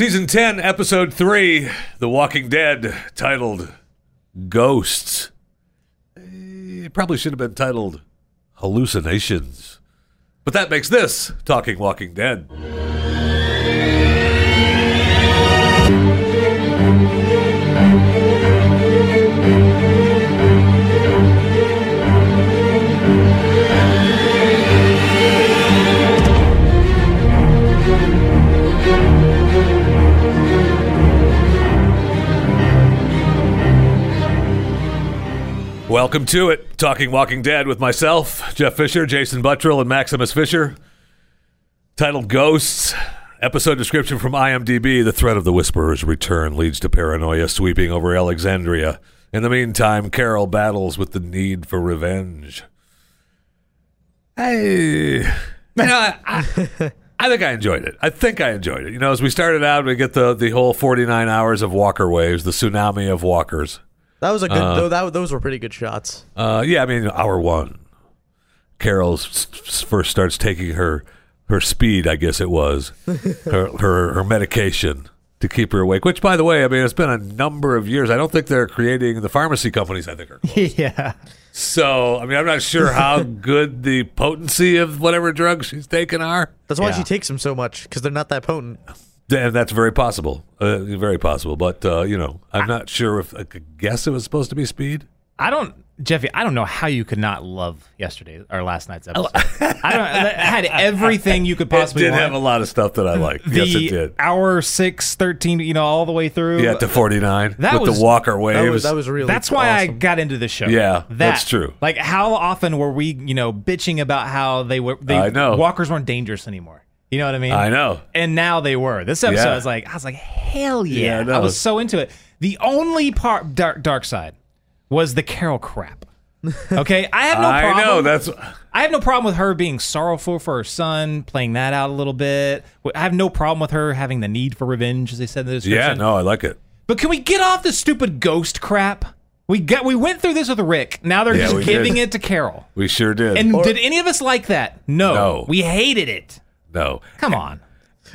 Season 10, Episode 3, The Walking Dead, titled Ghosts. Eh, It probably should have been titled Hallucinations. But that makes this Talking Walking Dead. Welcome to it, Talking Walking Dead with myself, Jeff Fisher, Jason Buttrill, and Maximus Fisher. Titled Ghosts. Episode description from IMDb The threat of the Whisperer's return leads to paranoia sweeping over Alexandria. In the meantime, Carol battles with the need for revenge. I, you know, I, I, think I enjoyed it. I think I enjoyed it. You know, as we started out, we get the, the whole 49 hours of walker waves, the tsunami of walkers. That was a good. though, that those were pretty good shots. Uh, yeah, I mean, hour one. Carol first starts taking her her speed, I guess it was, her, her her medication to keep her awake. Which, by the way, I mean, it's been a number of years. I don't think they're creating the pharmacy companies. I think are closed. yeah. so. I mean, I'm not sure how good the potency of whatever drugs she's taking are. That's why Yeah. she takes them so much because they're not that potent. And that's very possible, uh, very possible. But uh, you know, I'm not sure if I could guess it was supposed to be speed. I don't, Jeffy. I don't know how you could not love yesterday or last night's episode. I don't. It had everything you could It possibly did want. have a lot of stuff that I liked. the yes, it did. hour six, 13, you know, all the way through. Yeah, to 49 That with was- the Walker waves. That was that was really. That's why I got into the show. Yeah, That- that's true. Like, how often were we, you know, bitching about how they were? They, I know. walkers weren't dangerous anymore. You know what I mean? I know. And now they were. This episode, Yeah. I was like, I was like, hell yeah! Yeah, I. I was so into it. The only part dark dark side was the Carol crap. Okay, I have no I problem. know that's I have no problem with her being sorrowful for her son, playing that out a little bit. I have no problem with her having the need for revenge, as they said in the description. yeah. No, I like it. But can we get off the stupid ghost crap? We got we went through this with Rick. Now they're Yeah, just giving did. it to Carol. We sure did. And did any of us like that? No. No. We hated it. No, Come on.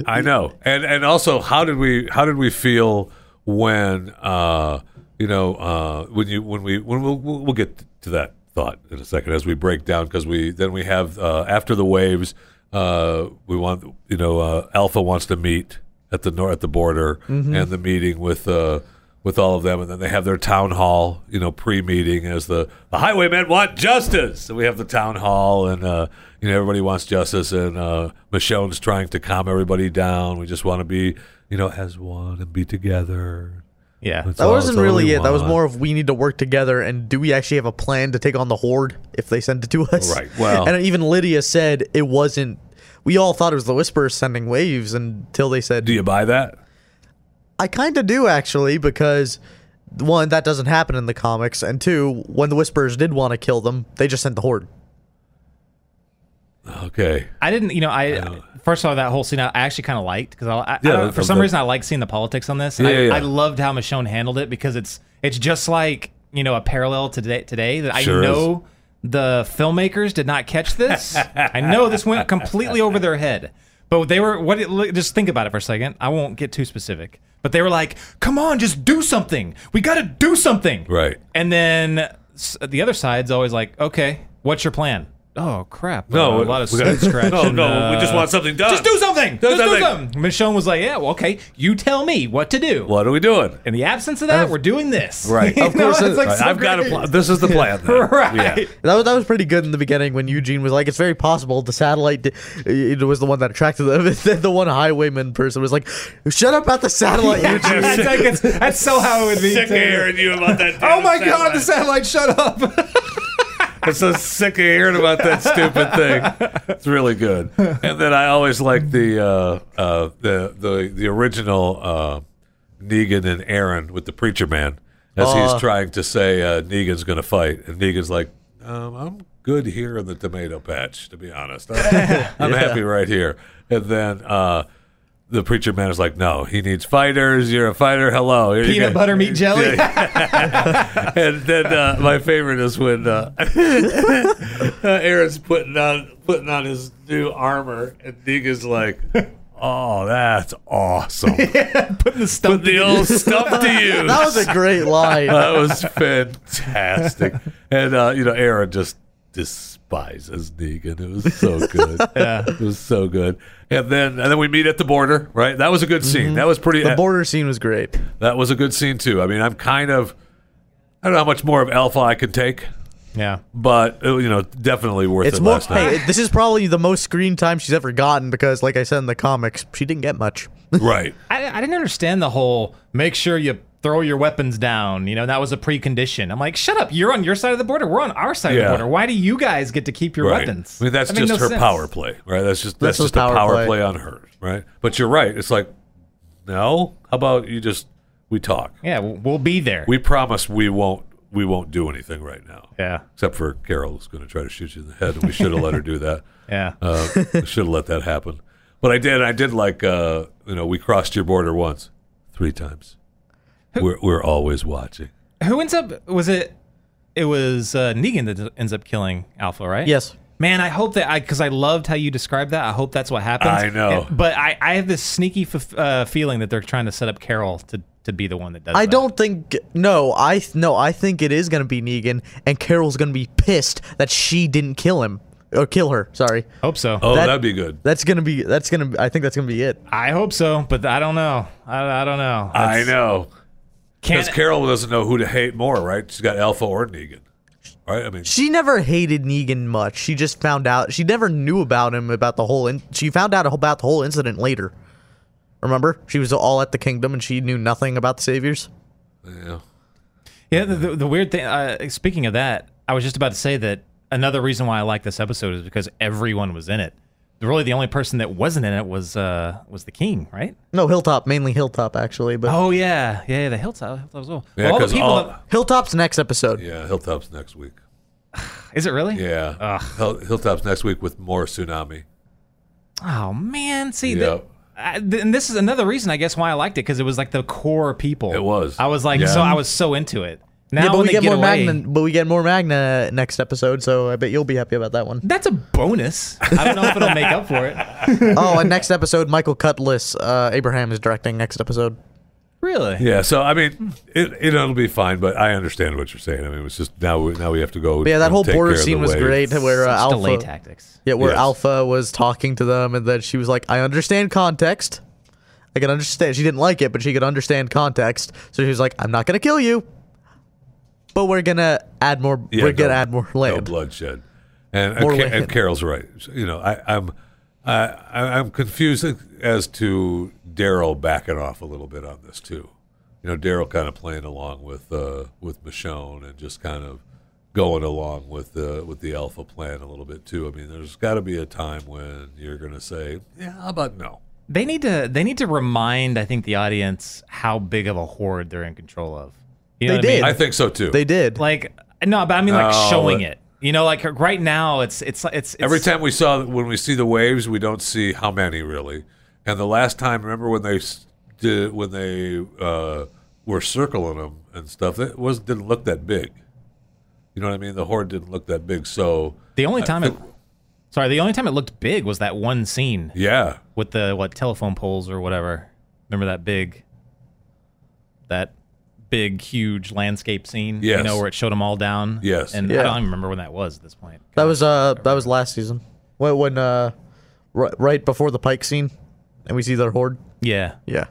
I know. And and also, how did we how did we feel when uh you know uh when you when we when we'll we'll, get to that thought in a second as we break down because we then we have uh after the waves uh we want you know uh Alpha wants to meet at the north at the border and the meeting with uh with all of them, and then they have their town hall, you know, pre-meeting as the, the highwaymen want justice. So we have the town hall, and uh, you know everybody wants justice, and uh, Michonne's trying to calm everybody down. We just want to be, you know, as one and be together. Yeah. That's That all- wasn't really we it. That was more of we need to work together and do we actually have a plan to take on the horde if they send it to us? Right, well- and even Lydia said it wasn't. We all thought it was the Whisperers sending waves until they said, Do you buy that? "I kind of do actually," because one, that doesn't happen in the comics, and two, when the Whisperers did want to kill them, they just sent the horde. Okay. I didn't, you know, I first of all that whole scene I actually kind of liked because I, I, I Yeah, don't- for some the- reason I like seeing the politics on this. Yeah, I, yeah, yeah. I loved how Michonne handled it because it's it's just like you know a parallel to today today that Sure I is. know the filmmakers did not catch this. I know this went completely over their head, but they were what? It, look- just think about it for a second. I won't get too specific, but they were like, "Come on, just do something. We got to do something." Right. And then s- the other side's always like, "Okay, what's your plan?" Oh crap! No, Uh, a lot of we gotta- head scratching. No, no, we just uh, want something done. Just do something. Do just something. do something. Michonne was like, "Yeah, well, okay. You tell me what to do." What are we doing? In the absence of that, we're doing this. Right. You Of know, course it's it- like Right, so I've got a great. plan. This is the plan. then. Right. Yeah. That was, that was pretty good in the beginning when Eugene was like, "It's very possible the satellite di- it was the one that attracted them." And then the one highwayman person was like, "Shut up about the satellite, Eugene." that's, like, it's, that's so how it would be. Sick of too. hearing you about that. Oh damn my god, the satellite. satellite! Shut up. I'm so sick of hearing about that stupid thing. It's really good. And then I always like the uh, uh, the the the original uh, Negan and Aaron with the preacher man as Uh. he's trying to say uh, Negan's going to fight, and Negan's like, um, "I'm good here in the tomato patch, to be honest. I'm, I'm happy right here." And then. The preacher man is like, no, he needs fighters. You're a fighter. Hello. Here you Peanut go." butter meat jelly. and then uh, my favorite is when uh, Aaron's putting on putting on his new armor, and Negan's like, Oh, that's awesome. Putting the stump Put the old stump to use. That was a great line. that was fantastic. And uh, you know, Aaron just despises Negan. It was so good. Yeah. It was so good. And then and then we meet at the border, right? That was a good scene. That was pretty The border scene was great. that was a good scene too. I mean, I'm kind of I don't know how much more of Alpha I could take, Yeah. but uh, you know, definitely worth It's it more. last night. Hey, this is probably the most screen time she's ever gotten because, like I said in the comics, she didn't get much. right. I, I didn't understand the whole make sure you throw your weapons down. You know, that was a precondition. I'm like, shut up. You're on your side of the border. We're on our side of the border. Why do you guys get to keep your Right. weapons? I mean, that's That just no her sense. power play, right? That's just that's, That's just her a power power play. play on her, right? But you're right. It's like, no. How about you just we talk? Yeah, we'll we'll be there. We promise we won't we won't do anything right now. yeah. Except for Carol who's going to try to shoot you in the head, and we should have let her do that. Yeah. Uh, we should have let that happen. But I did. I did like uh, you know we crossed your border once, three times. We're we're always watching. Who ends up was it? It was uh, Negan that ends up killing Alpha, right? Yes. Man, I hope that I because I loved how you described that. I hope that's what happens. I know. And- but I, I have this sneaky f- uh, feeling that they're trying to set up Carol to, to be the one that does. It. I that. don't think. No, I no, I think it is gonna be Negan, and Carol's gonna be pissed that she didn't kill him or kill her. Sorry. hope so. Oh, That- that'd be good. That's gonna be. That's gonna. I think that's gonna be it. I hope so, but I don't know. I, I don't know. I know. Because Carol doesn't know who to hate more, right? She's got Alpha or Negan, right? I mean, She never hated Negan much. She just found out. She never knew about him about the whole. In, she found out about the whole incident later. Remember, she was all at the kingdom, and she knew nothing about the saviors. yeah. yeah. The, the, the weird thing. Uh, speaking of that, I was just about to say that another reason why I like this episode is because everyone was in it. Really, the only person that wasn't in it was uh was the king, right? No, Hilltop, mainly Hilltop, actually. But Oh yeah, yeah, yeah the hilltop, hilltop as well. Yeah, Well, all the 'cause people. all- that- Hilltop's next episode. Yeah, Hilltop's next week. is it really? Yeah. Hill, Hilltop's next week with more tsunami. Oh man, see Yep. that. I, th- and this is another reason, I guess, why I liked it because it was like the core people. It was. I was like, Yeah. so I was so into it. Now yeah, but when we get, get more away, Magna. But we get more Magna next episode, so I bet you'll be happy about that one. that's a bonus. I don't know if it'll make up for it. oh, and next episode, Michael Cudlitz, uh, Abraham is directing next episode. Really? Yeah, so I mean, it, it it'll be fine, but I understand what you're saying. I mean, it's just now we, now we have to go. But yeah, that whole border care of the scene was wave. great, where uh, Such delay tactics. yeah, where Yes. Alpha was talking to them, and then she was like, "I understand context. I can understand." She didn't like it, but she could understand context. So she was like, "I'm not gonna kill you, but we're gonna add more. Yeah, we're gonna add more No bloodshed, and More and, land. and Carol's right. You know, I, I'm I, I- I'm confused as to Daryl backing off a little bit on this too. You know, Daryl kind of playing along with uh, with Michonne and just kind of going along with the with the Alpha plan a little bit too. I mean, there's got to be a time when you're going to say, "Yeah, how about no?" They need to. They need to remind, I think, the audience how big of a horde they're in control of. You know They what I mean? did. I think so too. They did. Like no, but I mean like No, showing it. You know, like right now, it's it's it's, it's Every time we saw when we see the waves, we don't see how many really. And the last time, remember when they did when they uh, were circling them and stuff? It was didn't look that big. You know what I mean? The horde didn't look that big. So The only time it, sorry, the only time it looked big was that one scene yeah, with the what telephone poles or whatever. Remember that big, that big huge landscape scene? you know where it showed them all down. Yes. and I don't even remember when that was at this point. that was uh, that was last season. When, when uh, right, right before the Pike scene, and we see their horde. Yeah, Yeah.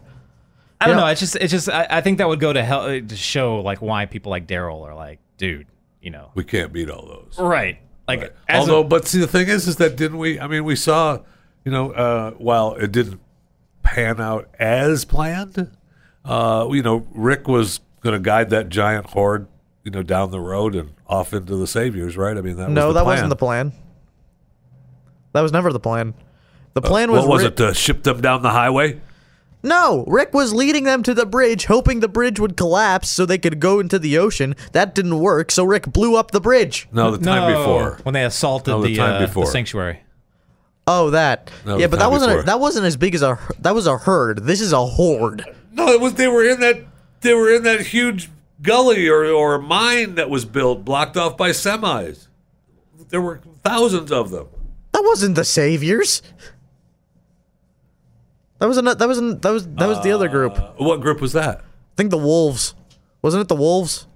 I don't Yeah. know. It's just it's just I, I think that would go to hell to show like why people like Daryl are like, dude, you know, we can't beat all those. right? Like, Right. as Although, a, but see, the thing is, is that didn't we? I mean, we saw, you know, uh, while it didn't pan out as planned, uh, you know, Rick was going to guide that giant horde, you know, down the road and off into the saviors, right? I mean, that No, was the that plan. wasn't the plan. That was never the plan. The plan was What was Rick- it to ship them down the highway? No, Rick was leading them to the bridge, hoping the bridge would collapse so they could go into the ocean. That didn't work, so Rick blew up the bridge. No, the time no, before. when they assaulted No, the the, time uh, before. the sanctuary. Oh, that. No, yeah, but that wasn't a, that wasn't as big as a that was a herd. This is a horde. No, it was they were in that they were in that huge gully or or mine that was built, blocked off by semis. There were thousands of them. That wasn't the saviors. That was an, that was an, that was that was the other group. Uh, what group was that? I think the wolves. Wasn't it the wolves?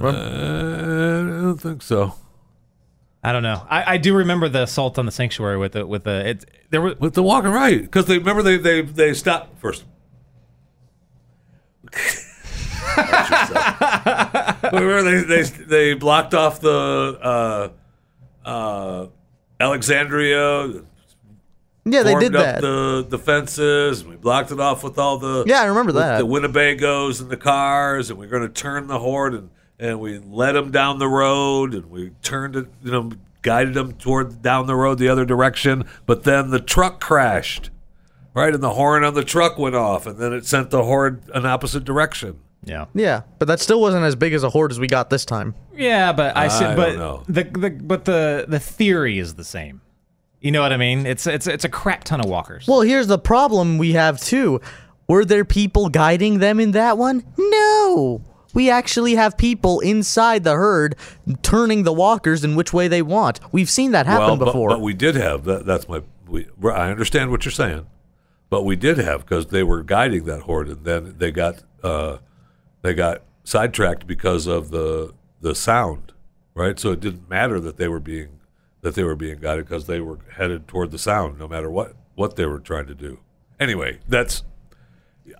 Uh, I don't think so. I don't know. I, I do remember the assault on the sanctuary with the with the it. There was With the walking right, because they remember they they they stopped first. remember they, they they blocked off the uh, uh, Alexandria. Yeah, they did up that. the the fences. And we blocked it off with all the Yeah, I remember that. the Winnebagos and the cars, and we are going to turn the horde and and we led them down the road, and we turned it, you know, guided them toward down the road the other direction. But then the truck crashed, right, and the horn on the truck went off, and then it sent the horde an opposite direction. yeah yeah, but that still wasn't as big as a horde as we got this time. yeah, but I I said don't but know. the the but the the theory is the same. You know what I mean? It's it's it's a crap ton of walkers. Well, here's the problem we have too. Were there people guiding them in that one? No. We actually have people inside the herd turning the walkers in which way they want. We've seen that happen well, but- before. But, we did have that. That's my. We, I understand what you're saying, but we did have because they were guiding that horde, and then they got uh, they got sidetracked because of the the sound, right? So it didn't matter that they were being that they were being guided because they were headed toward the sound, no matter what what they were trying to do. Anyway, that's.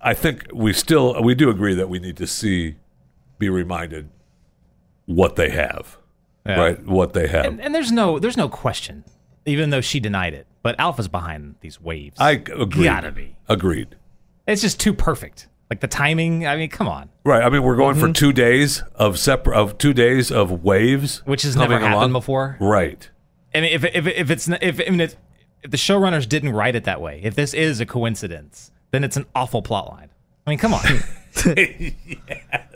I think we still we do agree that we need to see, be reminded, what they have, Yeah. right? What they have. and, and there's no there's no question, even though she denied it. But Alpha's behind these waves. I agree. Gotta be. Agreed. It's just too perfect. Like the timing. I mean, come on. Right. I mean, we're going Mm-hmm. for two days of separate of two days of waves, Which has never coming happened along. before. Right. I mean, if if if it's n- if I mean, it's, if the showrunners didn't write it that way, if this is a coincidence, then it's an awful plot line. I mean, come on,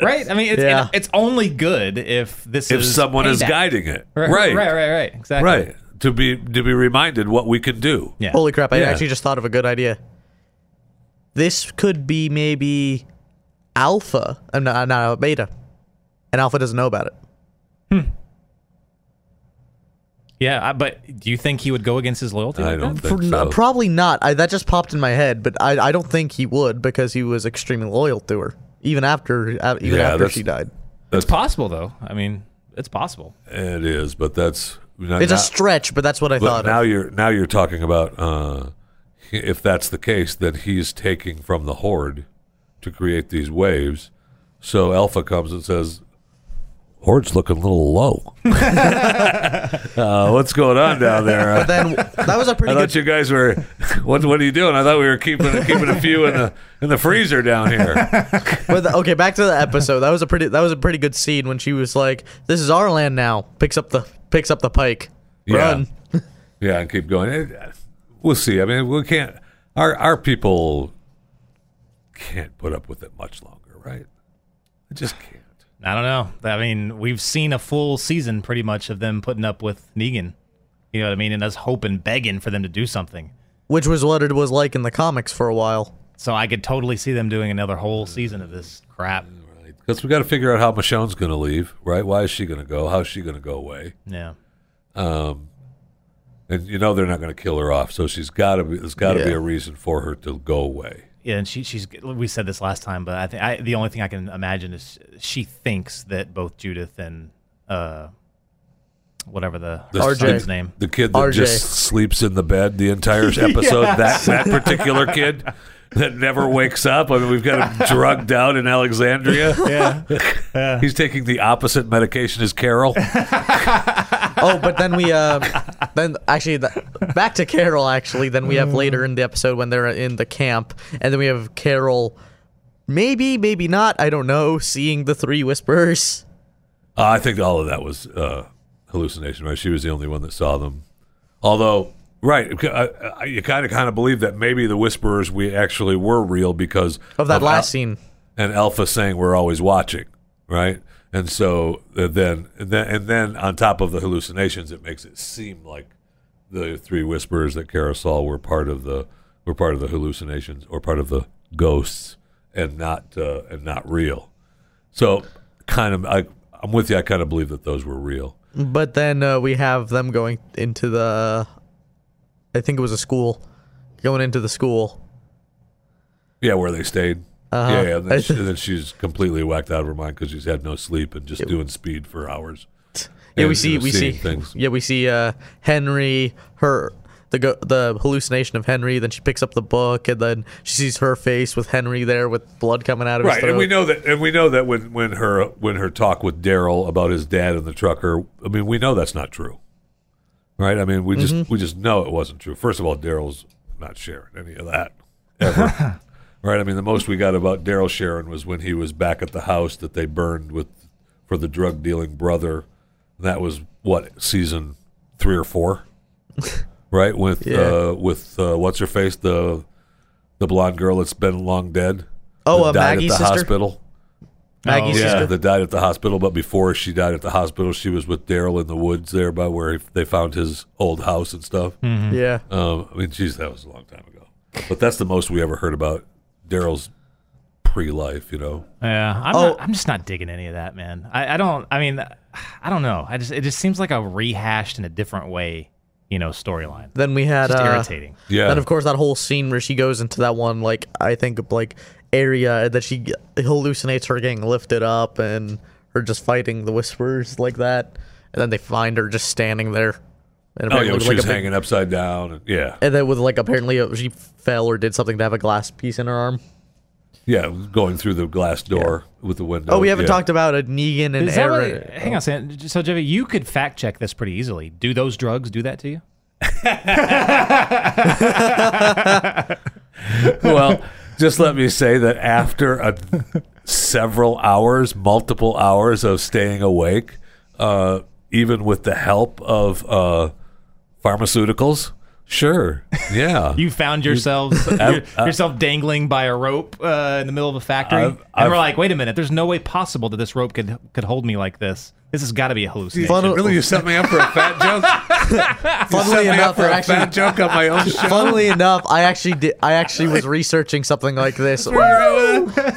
right? I mean, it's Yeah. it's only good if this If is someone is payback. guiding it, Right, right, right, right, right, exactly. right. To be to be reminded what we can do. Yeah. Holy crap, I Yeah. actually just thought of a good idea. This could be maybe Alpha, uh, no, no, Beta. And Alpha doesn't know about it. Hmm. Yeah, I- but do you think he would go against his loyalty? I like don't that? think For- n- so. Probably not. I, that just popped in my head, but I, I don't think he would because he was extremely loyal to her, even after even Yeah, after she died. It's possible, though. I mean, it's possible. It is, but that's not, It's a stretch, but that's what I thought. now of. you're now you're talking about uh, if that's the case, then he's taking from the horde to create these waves. So Alpha comes and says, "Horde's looking a little low. uh, what's going on down there?" But then that was a pretty I thought you guys were. What What are you doing? I thought we were keeping keeping a few in the in the freezer down here. But the- okay, back to the episode. That was a pretty. That was a pretty good scene when she was like, "This is our land now." Picks up the picks up the pike. Yeah. Run. Yeah, and keep going. Eh, We'll see. I mean, we can't. Our our people can't put up with it much longer, right? They just can't. I don't know. I mean, we've seen a full season pretty much of them putting up with Negan. You know what I mean? And us hoping, begging for them to do something. Which was what it was like in the comics for a while. So I could totally see them doing another whole season of this crap. Because we got to figure out how Michonne's going to leave, right? Why is she going to go? How's she going to go away? Yeah. And you know they're not going to kill her off, so she's got to be. There's got to be a reason for her to go away. Yeah, and she, she's. We said this last time, but I think I, the only thing I can imagine is she thinks that both Judith and uh, whatever the, The- RJ. son's name. The kid that RJ. just sleeps in the bed the entire episode. That that particular kid that never wakes up. I mean, we've got him drugged out in Alexandria. Yeah. He's taking the opposite medication as Carol. Oh, but then we uh, then actually the, back to Carol. Actually, then we have later in the episode when they're in the camp, and then we have Carol. Maybe, maybe not. I don't know. Seeing the three whispers. Uh, I think all of that was uh, hallucination. Right? She was the only one that saw them. Although, right, I, you kind of kind of believe that maybe the whisperers we actually were real because Of that last Al- scene. and Alpha saying we're always watching, right? And so uh, then, and then, and then on top of the hallucinations, it makes it seem like the three whisperers that Carol saw were part of the were part of the hallucinations or part of the ghosts, and not uh, and not real. So, kind of, I, I'm with you. I kind of believe that those were real. But then uh, we have them going into the. I think it was a school, going into the school. Yeah, where they stayed. Uh-huh. Yeah, yeah. And then, she, and then she's completely whacked out of her mind because she's had no sleep and just doing speed for hours. Yeah, we see you know, we see things. Yeah, we see uh, Henry her the go- the hallucination of Henry. Then she picks up the book, and then she sees her face with Henry there with blood coming out of his Right, throat. and we know that, and we know that when when her when her talk with Daryl about his dad and the trucker, I mean, we know that's not true, right? I mean, we just Mm-hmm. we just know it wasn't true. First of all, Daryl's not sharing any of that ever, right? I mean, the most we got about Daryl sharing was when he was back at the house that they burned with for the drug dealing brother. That was what season three or four, right? With Yeah. uh, with uh, what's her face the the blonde girl that's been long dead. Oh, uh, died Maggie's at the sister? hospital. Maggie's Oh, Yeah, sister. that died at the hospital. But before she died at the hospital, she was with Daryl in the woods there by where he, they found his old house and stuff. Yeah, Um, I mean, geez, that was a long time ago. But that's the most we ever heard about Daryl's pre-life. You know, Yeah, I'm, Oh. not, I'm just not digging any of that, man. I, I don't. I mean, I don't know. I just it just seems like a rehashed in a different way, you know, storyline. then we had Just uh, irritating. yeah. Then of course that whole scene where she goes into that one like I think like area that she hallucinates her getting lifted up and her just fighting the whispers like that, and then they find her just standing there. And oh apparently yeah, with, she like, was big- hanging upside down. And, yeah, And then with like apparently she fell or did something to have a glass piece in her arm. yeah, going through the glass door with the window. Oh, we haven't yeah. talked about a Negan and Is Aaron. what, hang on a second. So, Jeffy, you could fact check this pretty easily. Do those drugs do that to you? well, just let me say that after a, several hours, multiple hours of staying awake, uh, even with the help of uh, pharmaceuticals, sure, yeah. You found yourselves your- yourself dangling by a rope uh, in the middle of a factory, I've- and I've- we're like, "Wait a minute! There's no way possible that this rope could could hold me like this. This has got to be a hallucination." Fun- really, you set me up for a fat joke? Funnily set me up enough, for I a actually fat joke on my own show? Funnily enough, I actually did. I actually was researching something like this.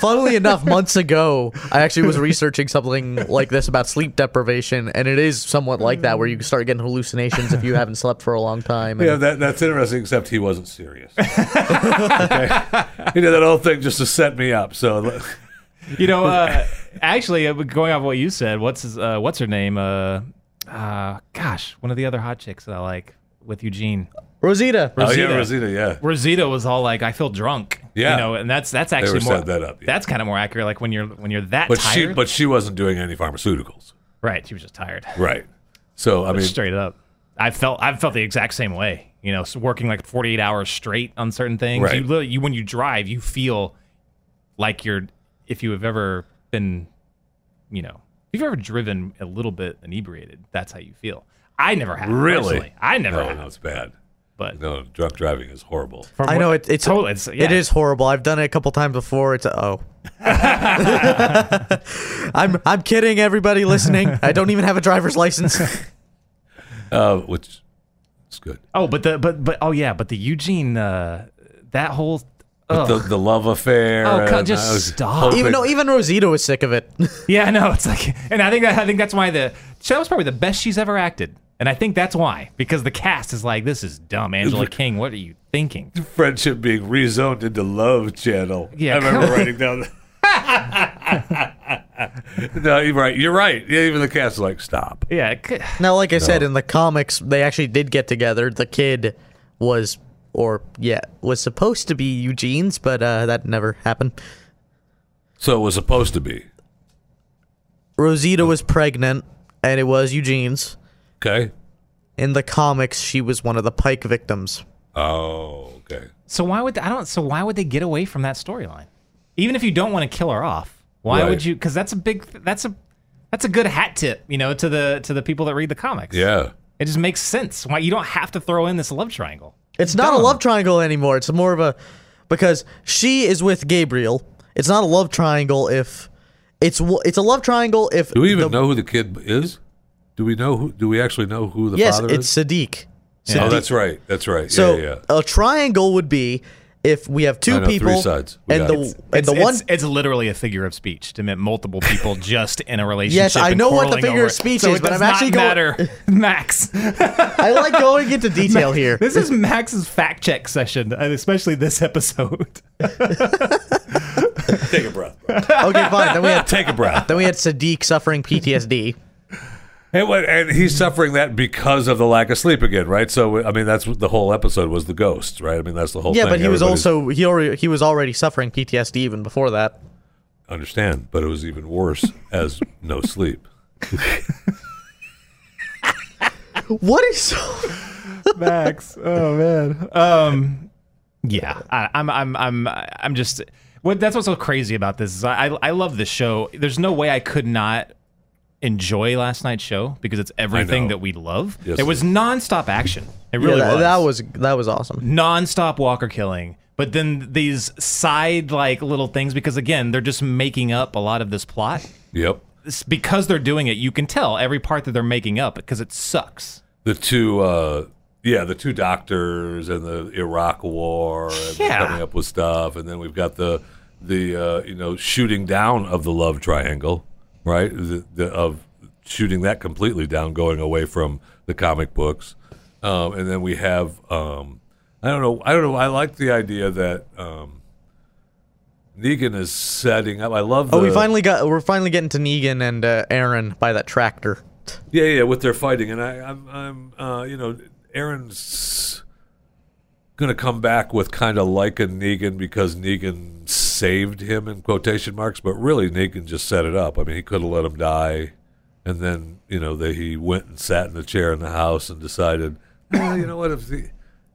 Funnily enough, months ago, I actually was researching something like this about sleep deprivation, and it is somewhat like that, where you start getting hallucinations if you haven't slept for a long time. and- Yeah, that, that's interesting. Except he wasn't serious. okay? He did that whole thing just to set me up. So You know, uh, actually, uh, going off what you said, what's his, uh, what's her name? Uh, uh, gosh, one of the other hot chicks that I like with Eugene. Rosita. oh yeah, Rosita. Rosita, yeah. Rosita was all like, "I feel drunk." Yeah. you know, and that's that's actually Never more. set that up, yeah. That's kind of more accurate. Like when you're when you're that But she, tired. but she wasn't doing any pharmaceuticals, right, she was just tired. right? So I mean, straight up. I felt I felt the exact same way. You know, working like 48 hours straight on certain things. Right. You, you when you drive, you feel like you're if you have ever been, you know, if you've ever driven a little bit inebriated, that's how you feel. I never have. really, personally. I never No, have. no, it's bad. But No, drunk driving is horrible. from I know it, it's totally. It's, yeah. It is horrible. I've done it a couple times before. It's oh. I'm I'm kidding. Everybody listening, I don't even have a driver's license. Uh, which is good. Oh, but the but but oh yeah, but the Eugene uh, that whole. But the, ugh. the love affair. Oh, God, and just I was stop. hoping- even though even Rosita was sick of it. Yeah, I know. It's like, and I think that I think that's why the that was probably the best she's ever acted, and I think that's why because the cast is like, this is dumb, Angela Kang. What are you thinking? friendship being rezoned into love channel. Yeah, I remember writing down. no, you're right. You're right. Yeah, even the cast is like, stop. Yeah, it could- Now, like I said, in the comics, they actually did get together. The kid was, or yeah, was supposed to be Eugene's, but uh, that never happened. So it was supposed to be. Rosita was pregnant, and it was Eugene's. Okay. In the comics, she was one of the Pike victims. Oh, okay. so why would I don't? So why would they get away from that storyline? Even if you don't want to kill her off, why Right. would you? Because that's a big. That's a that's a good hat tip, you know, to the to the people that read the comics. Yeah. it just makes sense. Why you don't have to throw in this love triangle? It's not a love triangle anymore. It's more of a because she is with Gabriel. It's not a love triangle if it's it's a love triangle if Do we even the- know who the kid is? Do we know who? Do we actually know who the yes, father it's is? Siddiq. Oh, that's right. That's right. So yeah, yeah. a triangle would be if we have two I know, three people sides. We and the it. and It's, the one it's, it's literally a figure of speech to mean multiple people just in a relationship. Yes, I know what the figure of speech So is, it but I'm actually not going- matter. Max, I like going into detail here. this is Max's fact check session, and especially this episode. Take a breath. Bro. Okay, fine. Then we had Take a breath. then we had Siddiq suffering PTSD. And, what, and he's suffering that because of the lack of sleep again, right? So I mean, that's what the whole episode was the ghosts, right? I mean, that's the whole. Yeah, thing. but he was also he already he was already suffering PTSD even before that. understand, but it was even worse as no sleep. What is so Max. Oh man. Um, yeah, I, I'm, I'm, I'm, I'm just. What that's what's so crazy about this is I, I love this show. There's no way I could not enjoy last night's show because it's everything that we love. Yes, it was it nonstop action. It really yeah, that, was. that was that was awesome. nonstop walker killing. But then these side like little things because again they're just making up a lot of this plot. Yep. It's because they're doing it, you can tell every part that they're making up because it sucks. The two, uh, yeah, the two doctors and the Iraq War, and Yeah. coming up with stuff, and then we've got the the uh, you know shooting down of the love triangle, right? The, the, of shooting that completely down, going away from the comic books, um, and then we have um, I don't know, I don't know. I like the idea that um, Negan is setting up. I love. The, Oh, we finally got we're finally getting to Negan and uh, Aaron by that tractor. Yeah, yeah, with their fighting, and I, I'm, I'm, uh, you know, Aaron's gonna come back with kind of like a Negan because Negan saved him in quotation marks, but really Negan just set it up. I mean, he could have let him die, and then you know, they, he went and sat in the chair in the house and decided, "Eh, you know what, if he, if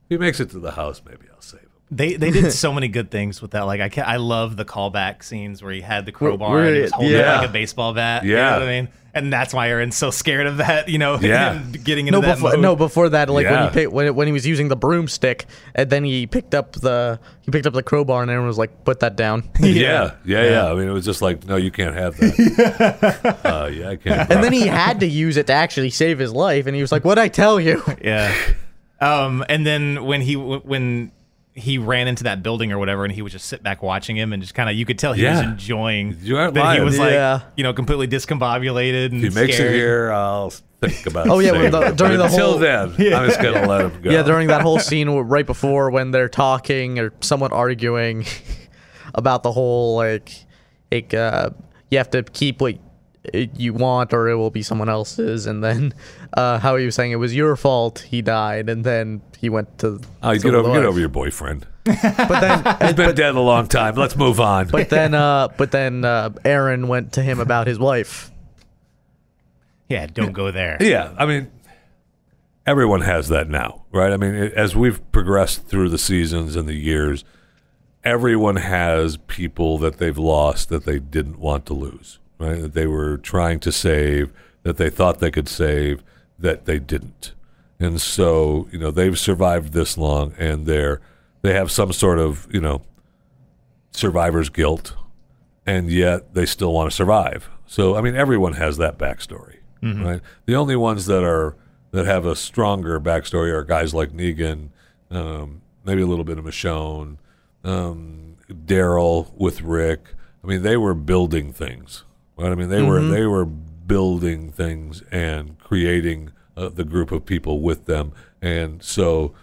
he makes it to the house, maybe I'll save. They they did so many good things with that. Like I ca I love the callback scenes where he had the crowbar Where- and he was holding it like a baseball bat. you know Yeah. what I mean, and that's why Aaron's so scared of that. You know, Yeah. getting into No, that before, mode. no, before that, like when he picked, when when he was using the broomstick, and then he picked up the he picked up the crowbar, and everyone was like, "Put that down." Yeah, yeah, yeah. I mean, it was just like, no, you can't have that. uh, yeah, I can't. and then he had to use it to actually save his life, and he was like, "What'd I tell you?" Yeah. Um, and then when he when he ran into that building or whatever, and he would just sit back watching him, and just kind of you could tell he was enjoying. You aren't that he lying. was like Yeah. you know completely discombobulated and If he makes scared. it here, I'll think about. Oh, yeah, saving well, the- him. during But the until whole- then, I'm just gonna let him go. Yeah, during that whole scene where- right before when they're talking or somewhat arguing about the whole like, like uh, you have to keep what you want or it will be someone else's, and then uh, how he was saying it was your fault he died, and then he went to. Oh, to get over, get over your boyfriend. But then, He's been dead a long time. Let's move on. but then, uh, but then uh, Aaron went to him about his wife. Yeah, don't go there. yeah, I mean, everyone has that now, right? I mean, it, as we've progressed through the seasons and the years, everyone has people that they've lost that they didn't want to lose, right? That they were trying to save, that they thought they could save, that they didn't. And so, you know, they've survived this long and they're they have some sort of, you know, survivor's guilt and yet they still want to survive. So, I mean, everyone has that backstory, right? The only ones that are that have a stronger backstory are guys like Negan, um, maybe a little bit of Michonne, um, Daryl with Rick. I mean, they were building things, right? I mean, they were they were building things and creating uh, the group of people with them, and so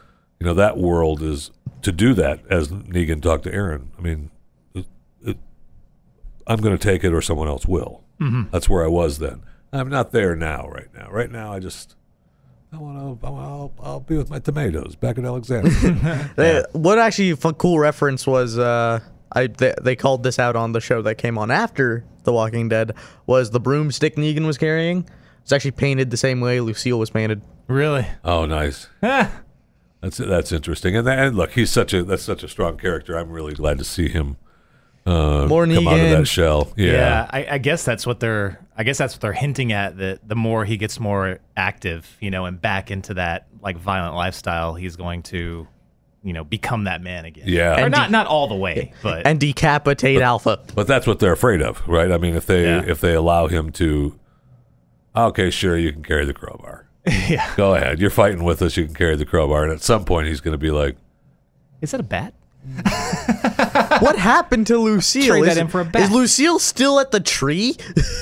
you know that world is to do that. As Negan talked to Aaron, I mean, it, it, I'm going to take it, or someone else will. That's where I was then. I'm not there now. Right now, right now, I just I want to. I'll, I'll be with my tomatoes back at Alexandria. They, what actually a fun, cool reference was uh, I they, they called this out on the show that came on after The Walking Dead was the broomstick Negan was carrying. It's actually painted the same way Lucille was painted. Really? oh, nice. That's that's interesting. And, that, and look, he's such a that's such a strong character. I'm really glad to see him uh, More come out of that shell. Yeah. Yeah, I, I guess that's what they're. I guess that's what they're hinting at. That the more he gets more active, you know, and back into that like violent lifestyle, he's going to, you know, become that man again. Yeah. or And not not all the way, but And decapitate Alpha. But that's what they're afraid of, right? I mean, if they Yeah. if they allow him to, okay, sure, you can carry the crowbar. yeah. Go ahead, you're fighting with us. You can carry the crowbar, and at some point, he's going to be like, Is that a bat? what happened to Lucille? Trade that is, in for a bat. is Lucille still at the tree?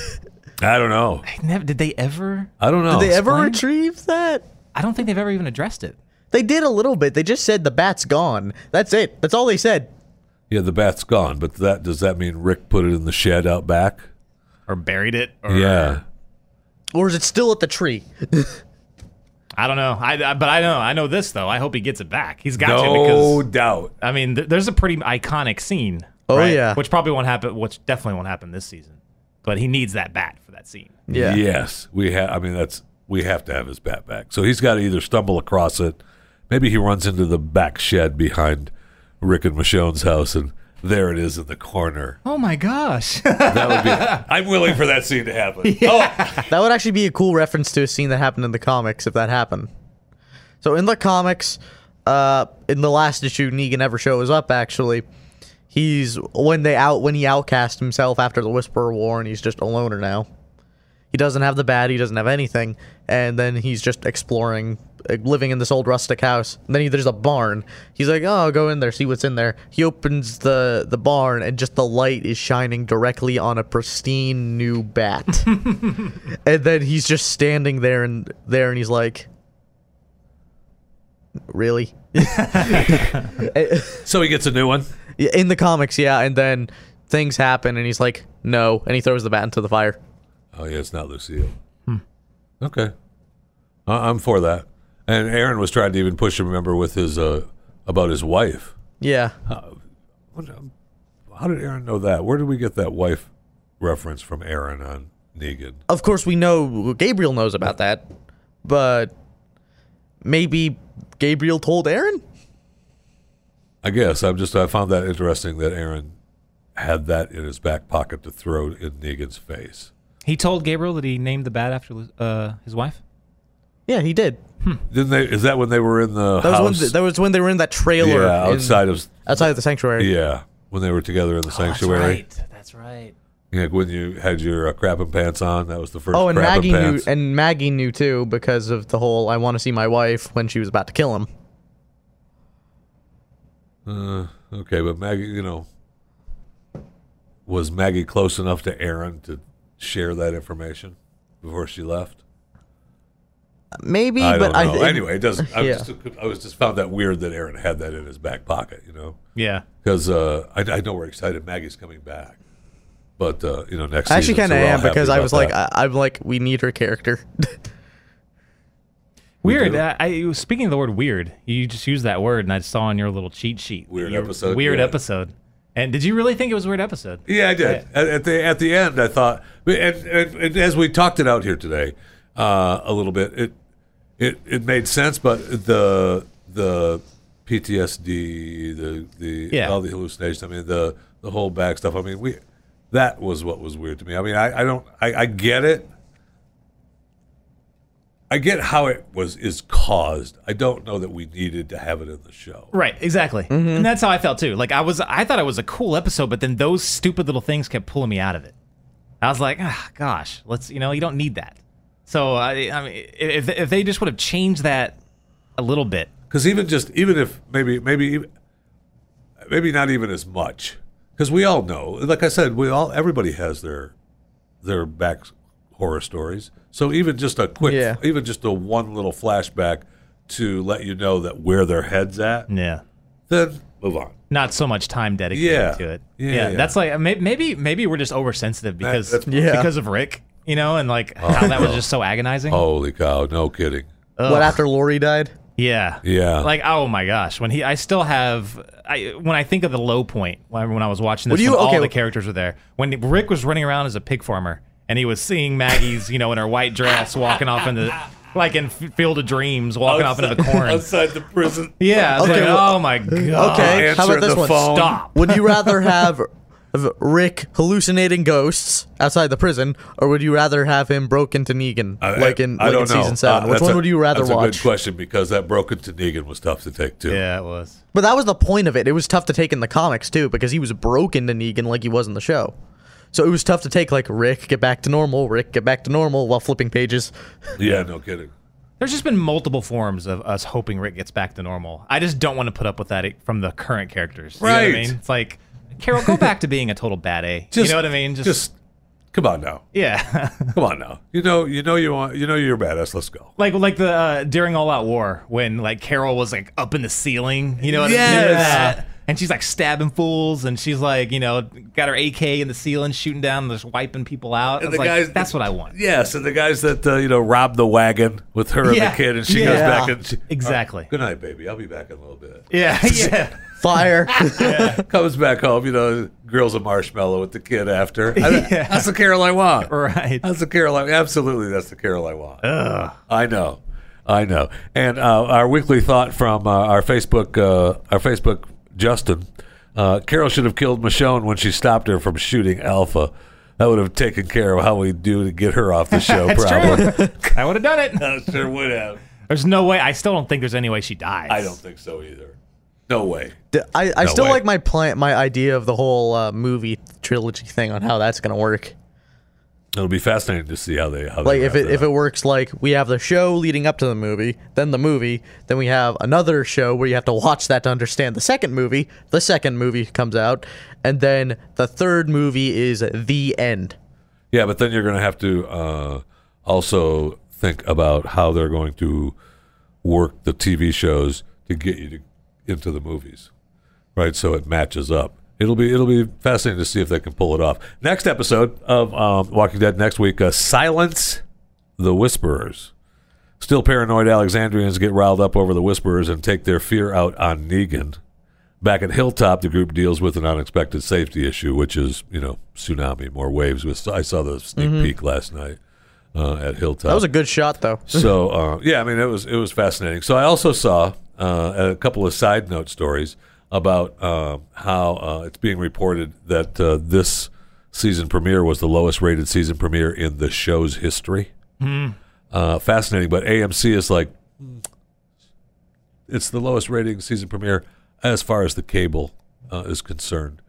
I don't know. Never, did they ever? I don't know. Did they ever explain? retrieve that? I don't think they've ever even addressed it. They did a little bit. They just said the bat's gone. That's it. That's all they said. yeah, the bat's gone, but that does that mean Rick put it in the shed out back? Or buried it? Or, Yeah. Or is it still at the tree? I don't know. I, I- but I know. I know this though. I hope he gets it back. He's got to No because doubt. I mean, th- there's a pretty iconic scene. Oh, right? yeah. which probably won't happen. Which definitely won't happen this season. But he needs that bat for that scene. Yeah. Yes, we have. I mean, that's we have to have his bat back. So he's got to either stumble across it. Maybe he runs into the back shed behind Rick and Michonne's house, and there it is in the corner. Oh my gosh! That would be. I'm willing for that scene to happen. Oh, That would actually be a cool reference to a scene that happened in the comics if that happened. So in the comics, uh, in the last issue, Negan ever shows up. Actually, he's when they out when he outcast himself after the Whisperer War, and he's just a loner now. He doesn't have the bat. He doesn't have anything, and then he's just exploring, Uh, living in this old rustic house. And then he, there's a barn. He's like, "Oh, I'll go in there, see what's in there." He opens the the barn, and just the light is shining directly on a pristine new bat. and then he's just standing there and there, and he's like, "Really?" so he gets a new one. In the comics, yeah. And then things happen, and he's like, "No," and he throws the bat into the fire. Oh yeah, it's not Lucille. Hmm. Okay, I'm for that. And Aaron was trying to even push him. Remember with his uh, about his wife. Yeah. What- How did Aaron know that? Where did we get that wife reference from Aaron on Negan? Of course, we know Gabriel knows about that, but maybe Gabriel told Aaron. I guess I'm just I found that interesting that Aaron had that in his back pocket to throw in Negan's face. he told Gabriel that he named the bat after uh, his wife. Yeah, he did. Didn't they? Is that when they were in the That was house? when th- that was when they were in that trailer yeah, in- outside of outside of the sanctuary. yeah, when they were together in the sanctuary. That's right. That's right. Yeah, when you had your uh, crapping pants on, that was the first. Oh, and Maggie knew, and Maggie knew too because of the whole "I want to see my wife" when she was about to kill him. Uh, okay, but Maggie, you know, was Maggie close enough to Aaron to share that information before she left? Maybe, I but don't I know. think- anyway, it doesn't. I, Yeah. was just, I was just found that weird that Aaron had that in his back pocket. You know, Yeah. because uh, I, I know we're excited Maggie's coming back, but uh, you know next. I actually kind of we're am because I was about like. I, I'm like, we need her character. Weird. do. Uh, I speaking of the word weird, you just used that word, and I saw on your little cheat sheet. Weird Your episode, Weird yeah. episode. And did you really think it was a weird episode? Yeah, I did. At, at the at the end, I thought, and, and, and as we talked it out here today, uh, a little bit, it it it made sense, but the the PTSD, the the Yeah. all the hallucinations, I mean the the whole back stuff. I mean, we that was what was weird to me. I mean, I, I don't, I, I get it. I get how it was is caused. I don't know that we needed to have it in the show. Right, exactly. And that's how I felt too. Like I was I thought it was a cool episode, but then those stupid little things kept pulling me out of it. I was like, ah, gosh, let's you know, you don't need that. So I I mean if if they just would have changed that a little bit. Because even just even if maybe maybe maybe not even as much because we all know like i said we all everybody has their their back horror stories so even just a quick Yeah. even just a one little flashback to let you know that where their head's at Yeah. then move on Not so much time dedicated Yeah. to it. Yeah, yeah. That's like may- maybe maybe we're just oversensitive because Yeah. because of Rick, you know, and like oh, how that was just so agonizing. holy cow no kidding what after Lori died? Yeah. Yeah. Like, oh my gosh, when he, I still have, I when I think of the low point when, when I was watching this, Would you- when all the characters were there, when Rick was running around as a pig farmer and he was seeing Maggie's, you know, in her white dress, walking off in the, like in Field of Dreams, walking off into the corn. outside the prison Yeah. Okay, like, well- oh my god. Okay, how about this the one? phone. Stop. Would you rather have Rick hallucinating ghosts outside the prison, or would you rather have him broken to Negan, I- like in I like don't in season know. seven? Uh, Which one a- would you rather that's a good watch? question because that broken to Negan was tough to take too Yeah, it was. But that was the point of it. It was tough to take in the comics too, because he was broken to Negan like he was in the show. So it was tough to take like Rick get back to normal, Rick get back to normal while flipping pages. yeah no kidding There's just been multiple forms of us hoping Rick gets back to normal. I just don't want to put up with that from the current characters. You know what I Right. mean? It's like, Carol, go back to being a total bad A. you know what I mean? Just, just come on now. yeah. Come on now. You know, you know, you want, you know, you're a badass. Let's go. like like the uh, during All Out War when like Carol was like up in the ceiling, you know what I mean? Yes. That. And she's like stabbing fools, and she's like, you know, got her AK in the ceiling, shooting down, just wiping people out. And It's the like, guys- that's what I want. Yes, and the guys that uh, you know robbed the wagon with her and Yeah. the kid, and she goes back and she, Exactly. Good night, baby. I'll be back in a little bit. Yeah, yeah. Fire. Comes back home, you know, grills a marshmallow with the kid after. I- Yeah. That's the Carol I want. right. That's the Carol. I, absolutely, that's the Carol I want. I know, I know. And uh, our weekly thought from uh, our Facebook, uh, our Facebook, Justin. Uh, Carol should have killed Michonne when she stopped her from shooting Alpha. That would have taken care of how we do to get her off the show. Probably. I would have done it. I sure would have. There's no way. I still don't think there's any way she dies. I don't think so either. No way. I, I No still way. like my plan, my idea of the whole uh, movie trilogy thing on how that's gonna work. It'll be fascinating to see how they how Like they if it if up. it works like we have the show leading up to the movie, then the movie, then we have another show where you have to watch that to understand the second movie. The second movie comes out, and then the third movie is the end. Yeah, but then you're going to have to uh, also think about how they're going to work the TV shows to get you to, into the movies, right? So it matches up. It'll be it'll be fascinating to see if they can pull it off. Next episode of um, Walking Dead next week: uh, Silence the Whisperers. Still paranoid Alexandrians get riled up over the Whisperers and take their fear out on Negan. Back at Hilltop, the group deals with an unexpected safety issue, which is, you know, tsunami, more waves. With I saw the sneak peek last night uh, at Hilltop. That was a good shot though. so uh, yeah, I mean, it was it was fascinating. So I also saw uh, a couple of side note stories about uh, how uh, it's being reported that uh, this season premiere was the lowest rated season premiere in the show's history. Uh, fascinating, but AMC is like, "Hmm, it's the lowest rating season premiere as far as the cable uh, is concerned,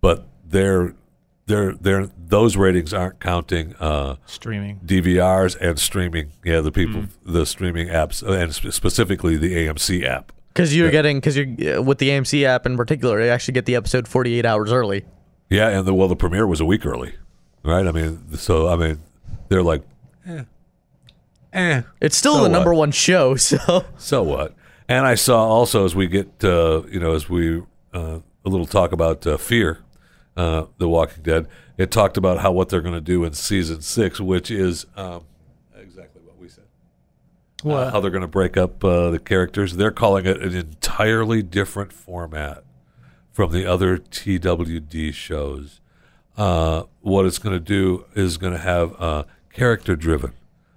but they're they're they're those ratings aren't counting. Uh, Streaming. DVRs and streaming. Yeah, the people, the streaming apps, uh, and sp- specifically the AMC app. Because you're getting, because you're with the AMC app in particular, you actually get the episode 48 hours early. Yeah, and the well, the premiere was a week early, right? I mean, so I mean, they're like, eh, eh. It's still So the number one show, so So what? And I saw also as we get, uh, you know, as we uh, a little talk about uh, Fear, uh, The Walking Dead. It talked about how what they're going to do in season six, which is um, exactly what we said. Uh, how they're going to break up uh, the characters. They're calling it an entirely different format from the other TWD shows. Uh, what it's going to do is going to have uh, character driven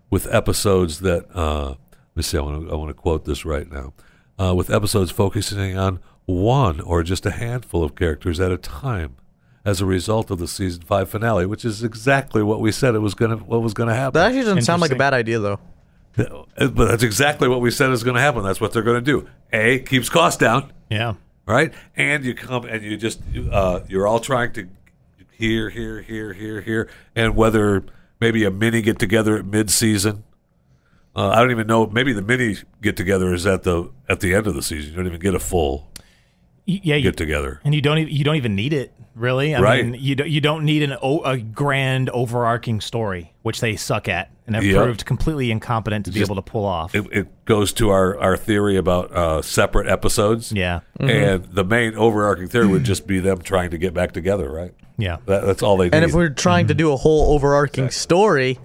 with episodes that uh, let me see. I want to I want to quote this right now. Uh, with episodes focusing on one or just a handful of characters at a time, as a result of the season five finale, which is exactly what we said it was going to what was going to happen. that actually doesn't sound like a bad idea though. But that's exactly what we said is going to happen. That's what they're going to do. A keeps costs down, Yeah. right? And you come and you just uh, you're all trying to here, here, here, here, here, and whether maybe a mini get together at mid season. Uh, I don't even know. Maybe the mini get together is at the at the end of the season. You don't even get a full Y- Yeah. You, get together. and you don't even you don't even need it really. I Right. mean, you don't you don't need an o- a grand overarching story, which they suck at and have Yep. proved completely incompetent to be able to pull off. It, it goes to our our theory about uh, separate episodes. yeah. And the main overarching theory would just be them trying to get back together, right? Yeah. That, that's all they need. And if we're trying to do a whole overarching story,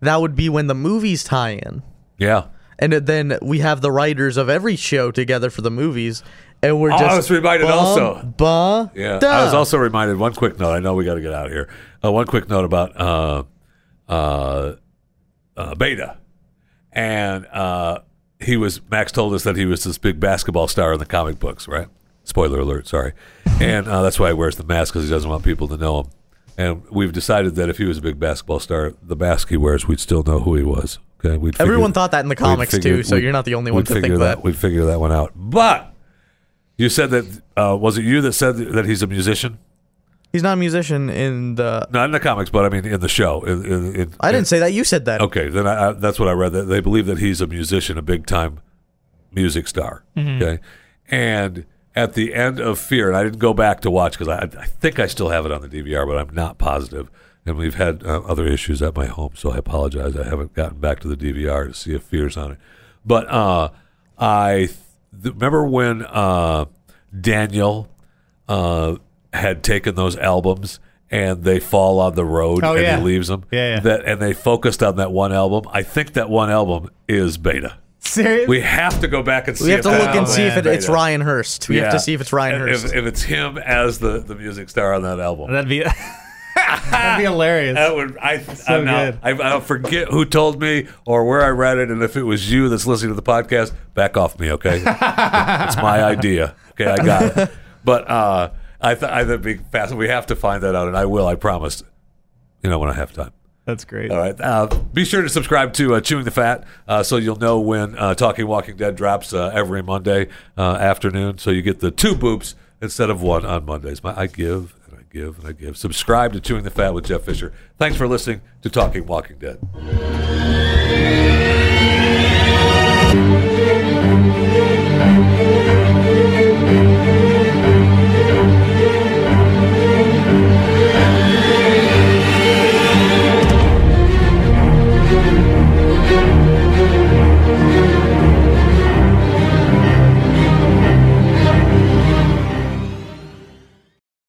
that would be when the movies tie in. yeah. And then we have the writers of every show together for the movies, and we're Oh, just I was reminded bum, also. Bum, Yeah, duh. I was also reminded. One quick note. I know we got to get out of here. Uh, one quick note about uh, uh, uh, Beta, and uh, he was. Max told us that he was this big basketball star in the comic books, right? Spoiler alert. Sorry, and uh, that's why he wears the mask because he doesn't want people to know him. And we've decided that if he was a big basketball star, the mask he wears, we'd still know who he was. Okay, we'd figure- Everyone thought that in the comics figure- too, so you're not the only one to think figure that. We'd figure that one out. But you said that uh, was it you that said that he's a musician? He's not a musician in the. Not in the comics, but I mean in the show. In, in, in, I didn't say that. You said that. Okay, then I, I, that's what I read. That they believe that he's a musician, a big time music star. Okay, and at the end of Fear, and I didn't go back to watch because I, I think I still have it on the DVR, but I'm not positive. And we've had uh, other issues at my home, so I apologize. I haven't gotten back to the DVR to see if Fear's on it. But uh, I th- remember when uh, Daniel uh, had taken those albums and they fall on the road Oh, and yeah. he leaves them. Yeah, yeah. That and they focused on that one album. I think that one album is Beta. Serious? We have to go back and see. We have if to that look and see if it, it's Ryan Hurst. We have to see if it's Ryan If- Hurst. If, it's him as the, the music star on that album. That'd be that'd be hilarious. That would I So I'm now, good. I, I forget who told me or where I read it, and if it was you that's listening to the podcast, back off me, okay? it's my idea, okay? I got it. But uh, I th- I think be fast. We have to find that out, and I will. I promise. You know when I have time. That's great. All right. Uh, be sure to subscribe to uh, Chewing the Fat uh, so you'll know when uh, Talking Walking Dead drops uh, every Monday uh, afternoon. So you get the two boops instead of one on Mondays. My, I give give and I give. Subscribe to Chewing the Fat with Jeff Fisher. Thanks for listening to Talking Walking Dead.